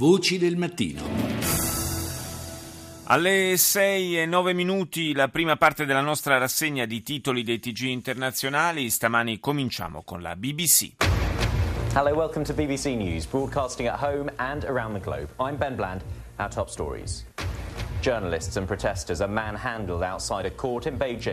Voci del mattino. Alle 6 e 9 minuti la prima parte della nostra rassegna di titoli dei TG internazionali. Stamani cominciamo con la BBC. Hello, welcome to BBC News, broadcasting at home and around the globe. I'm Ben Bland, our top stories.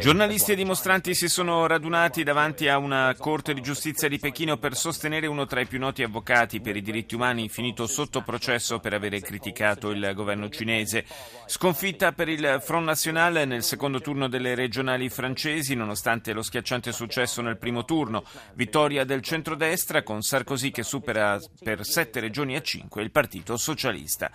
Giornalisti e dimostranti si sono radunati davanti a una corte di giustizia di Pechino per sostenere uno tra i più noti avvocati per i diritti umani finito sotto processo per avere criticato il governo cinese. Sconfitta per il Front National nel secondo turno delle regionali francesi, nonostante lo schiacciante successo nel primo turno. Vittoria del centrodestra con Sarkozy che supera per sette regioni a cinque il Partito Socialista.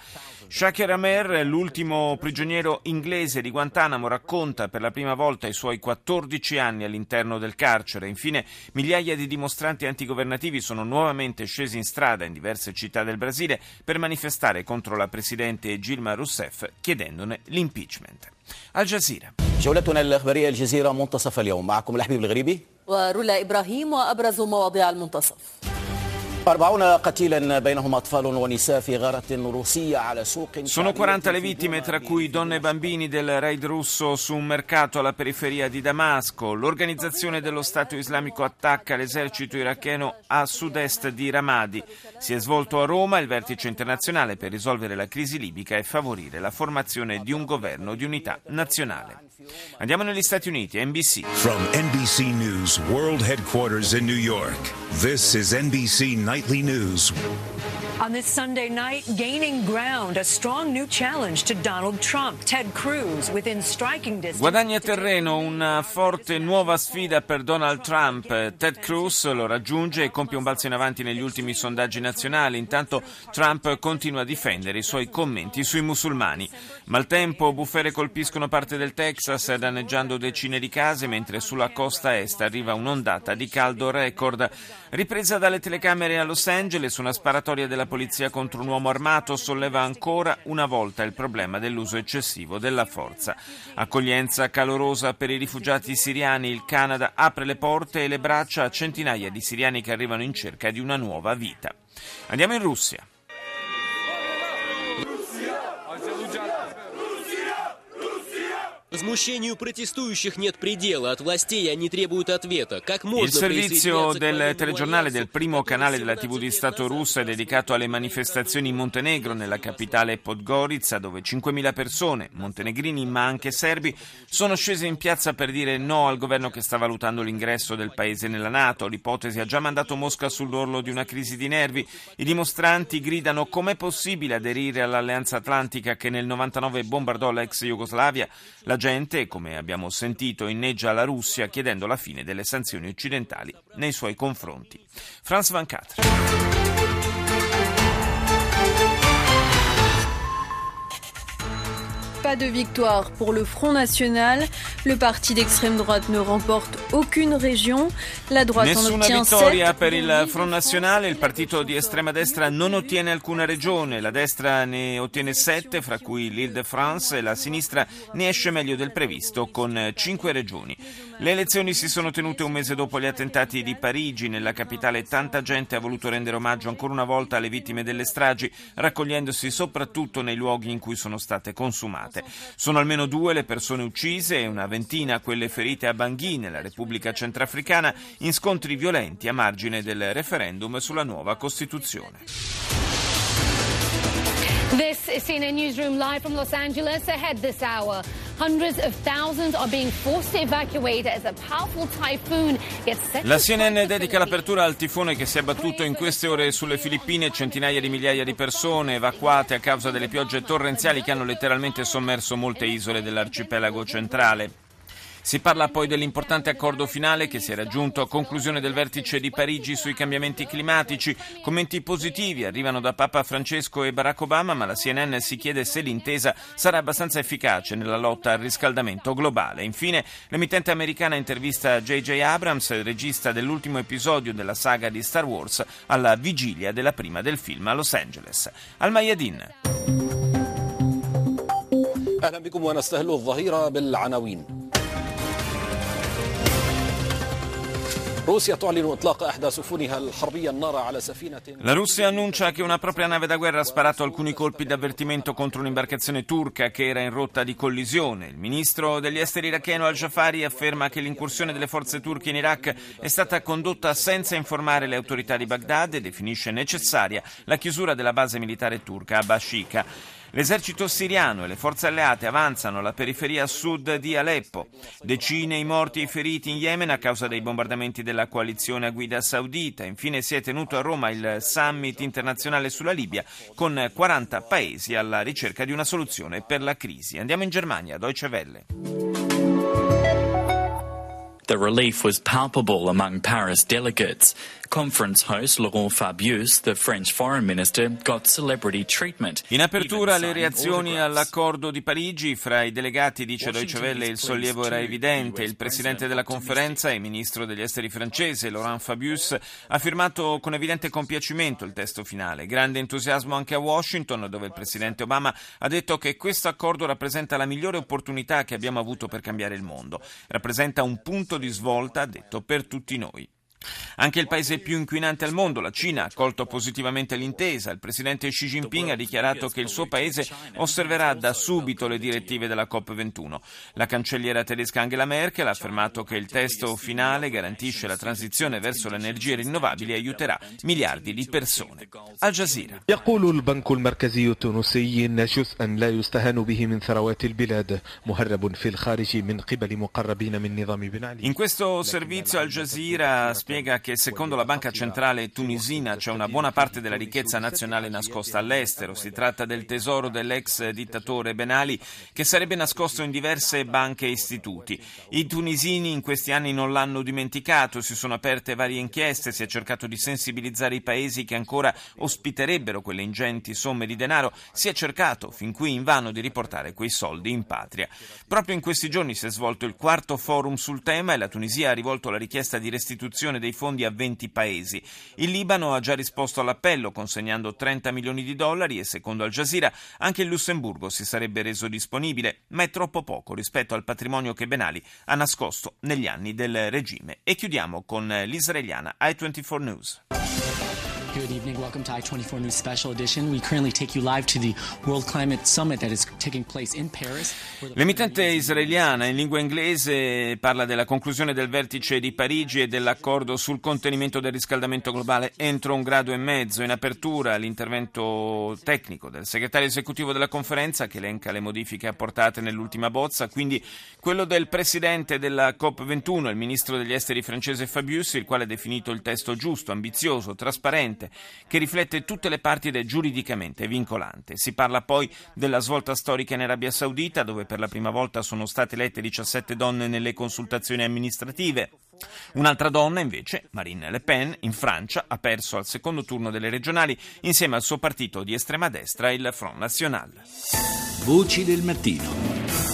Shaker Amer, l'ultimo prigioniero inglese di Guantanamo racconta per la prima volta i suoi 14 anni all'interno del carcere. Infine, migliaia di dimostranti antigovernativi sono nuovamente scesi in strada in diverse città del Brasile per manifestare contro la presidente Gilma Rousseff chiedendone l'impeachment. Al Jazeera. جولتنا الإخبارية الجزيرة منتصف اليوم معكم الحبيب الغريبي ورولا إبراهيم وأبرز مواضيع المنتصف sono 40 le vittime, tra cui donne e bambini, del raid russo su un mercato alla periferia di Damasco. L'organizzazione dello Stato islamico attacca l'esercito iracheno a sud-est di Ramadi. Si è svolto a Roma il vertice internazionale per risolvere la crisi libica e favorire la formazione di un governo di unità nazionale. Andiamo negli Stati Uniti, NBC. From NBC News World Headquarters in New York, this is NBC Nightly News. On this Sunday night, gaining ground, a strong new challenge to Donald Trump. Ted Cruz within striking distance. Guadagna terreno una forte nuova sfida per Donald Trump. Ted Cruz lo raggiunge e compie un balzo in avanti negli ultimi sondaggi nazionali. Intanto Trump continua a difendere i suoi commenti sui musulmani. Maltempo, bufere colpiscono parte del Texas, danneggiando decine di case, mentre sulla costa est arriva un'ondata di caldo record. Ripresa dalle telecamere a Los Angeles, una sparatoria della polizia contro un uomo armato solleva ancora una volta il problema dell'uso eccessivo della forza. Accoglienza calorosa per i rifugiati siriani. Il Canada apre le porte e le braccia a centinaia di siriani che arrivano in cerca di una nuova vita. Andiamo in Russia. Il servizio del telegiornale del primo canale della TV di Stato russo è dedicato alle manifestazioni in Montenegro, nella capitale Podgorica, dove 5.000 persone, montenegrini ma anche serbi, sono scese in piazza per dire no al governo che sta valutando l'ingresso del paese nella Nato. L'ipotesi ha già mandato Mosca sull'orlo di una crisi di nervi. I dimostranti gridano com'è possibile aderire all'Alleanza Atlantica che nel 99 bombardò l'ex Jugoslavia. La gente, come abbiamo sentito, inneggia la Russia chiedendo la fine delle sanzioni occidentali nei suoi confronti. Franz Van Katre. Pas de victoire pour le Front National. Le parti d'extrême droite ne remporte aucune région. La droite Nessuna en obtient vittoria 7. per il Front Nazionale, il partito di estrema destra non ottiene alcuna regione, la destra ne ottiene sette, fra cui l'Île-de-France, e la sinistra ne esce meglio del previsto con cinque regioni. Le elezioni si sono tenute un mese dopo gli attentati di Parigi, nella capitale tanta gente ha voluto rendere omaggio ancora una volta alle vittime delle stragi, raccogliendosi soprattutto nei luoghi in cui sono state consumate. Sono almeno due le persone uccise e una ventina quelle ferite a Bangui, nella Repubblica Centrafricana, in scontri violenti a margine del referendum sulla nuova Costituzione. This is CNN Newsroom live from Los Angeles. Ahead this hour, hundreds of thousands are being forced to evacuate as a powerful typhoon gets set La CNN dedica l'apertura al tifone che si è abbattuto in queste ore sulle Filippine, centinaia di migliaia di persone evacuate a causa delle piogge torrenziali che hanno letteralmente sommerso molte isole dell'arcipelago centrale. Si parla poi dell'importante accordo finale che si è raggiunto a conclusione del vertice di Parigi sui cambiamenti climatici. Commenti positivi arrivano da Papa Francesco e Barack Obama, ma la CNN si chiede se l'intesa sarà abbastanza efficace nella lotta al riscaldamento globale. Infine, l'emittente americana intervista J.J. Abrams, regista dell'ultimo episodio della saga di Star Wars, alla vigilia della prima del film a Los Angeles. Al Mayadin. اهلا بكم ونستهل الظهيره بالعناوين La Russia annuncia che una propria nave da guerra ha sparato alcuni colpi d'avvertimento contro un'imbarcazione turca che era in rotta di collisione. Il ministro degli esteri iracheno al-Jafari afferma che l'incursione delle forze turche in Iraq è stata condotta senza informare le autorità di Baghdad e definisce necessaria la chiusura della base militare turca a Bashika. L'esercito siriano e le forze alleate avanzano alla periferia sud di Aleppo. Decine i morti e i feriti in Yemen a causa dei bombardamenti della coalizione a guida saudita. Infine si è tenuto a Roma il summit internazionale sulla Libia con 40 paesi alla ricerca di una soluzione per la crisi. Andiamo in Germania, Deutsche Welle. The relief was palpable among Paris delegates. Conference host Laurent Fabius, the French foreign minister, got celebrity treatment. In apertura le reazioni all'accordo di Parigi fra i delegati, dice Deutsche Welle, il sollievo era evidente. Il presidente della conferenza e ministro degli esteri francese, Laurent Fabius, ha firmato con evidente compiacimento il testo finale. Grande entusiasmo anche a Washington, dove il presidente Obama ha detto che questo accordo rappresenta la migliore opportunità che abbiamo avuto per cambiare il mondo. Rappresenta un punto di svolta, ha detto, per tutti noi. Anche il paese più inquinante al mondo, la Cina, ha accolto positivamente l'intesa. Il presidente Xi Jinping ha dichiarato che il suo paese osserverà da subito le direttive della COP21. La cancelliera tedesca Angela Merkel ha affermato che il testo finale garantisce la transizione verso le energie rinnovabili e aiuterà miliardi di persone. Al Jazeera. يقول البنك المركزي التونسي إن جزءا لا يستهان به من ثروات البلاد مهرب في الخارج من قبل مقربين من نظام بن علي. In questo servizio Al Jazeera spiega che secondo la banca centrale tunisina c'è una buona parte della ricchezza nazionale nascosta all'estero. Si tratta del tesoro dell'ex dittatore Ben Ali che sarebbe nascosto in diverse banche e istituti. I tunisini in questi anni non l'hanno dimenticato, si sono aperte varie inchieste, si è cercato di sensibilizzare i paesi che ancora ospiterebbero quelle ingenti somme di denaro, si è cercato fin qui invano di riportare quei soldi in patria. Proprio in questi giorni si è svolto il quarto forum sul tema e la Tunisia ha rivolto la richiesta di restituzione dei fondi a 20 paesi. Il Libano ha già risposto all'appello consegnando 30 milioni di dollari e secondo Al Jazeera anche il Lussemburgo si sarebbe reso disponibile, ma è troppo poco rispetto al patrimonio che Ben Ali ha nascosto negli anni del regime. E chiudiamo con l'israeliana i24 News. Good evening. Welcome to I-24 News Special Edition. We currently take you live to the World Climate Summit that is taking place in Paris. L'emittente israeliana in lingua inglese parla della conclusione del vertice di Parigi e dell'accordo sul contenimento del riscaldamento globale entro un grado e mezzo. In apertura l'intervento tecnico del segretario esecutivo della conferenza che elenca le modifiche apportate nell'ultima bozza, quindi quello del presidente della COP21, il ministro degli esteri francese Fabius, il quale ha definito il testo giusto, ambizioso, trasparente che riflette tutte le parti ed è giuridicamente vincolante. Si parla poi della svolta storica in Arabia Saudita, dove per la prima volta sono state elette 17 donne nelle consultazioni amministrative. Un'altra donna, invece, Marine Le Pen, in Francia, ha perso al secondo turno delle regionali insieme al suo partito di estrema destra, il Front National. Voci del mattino.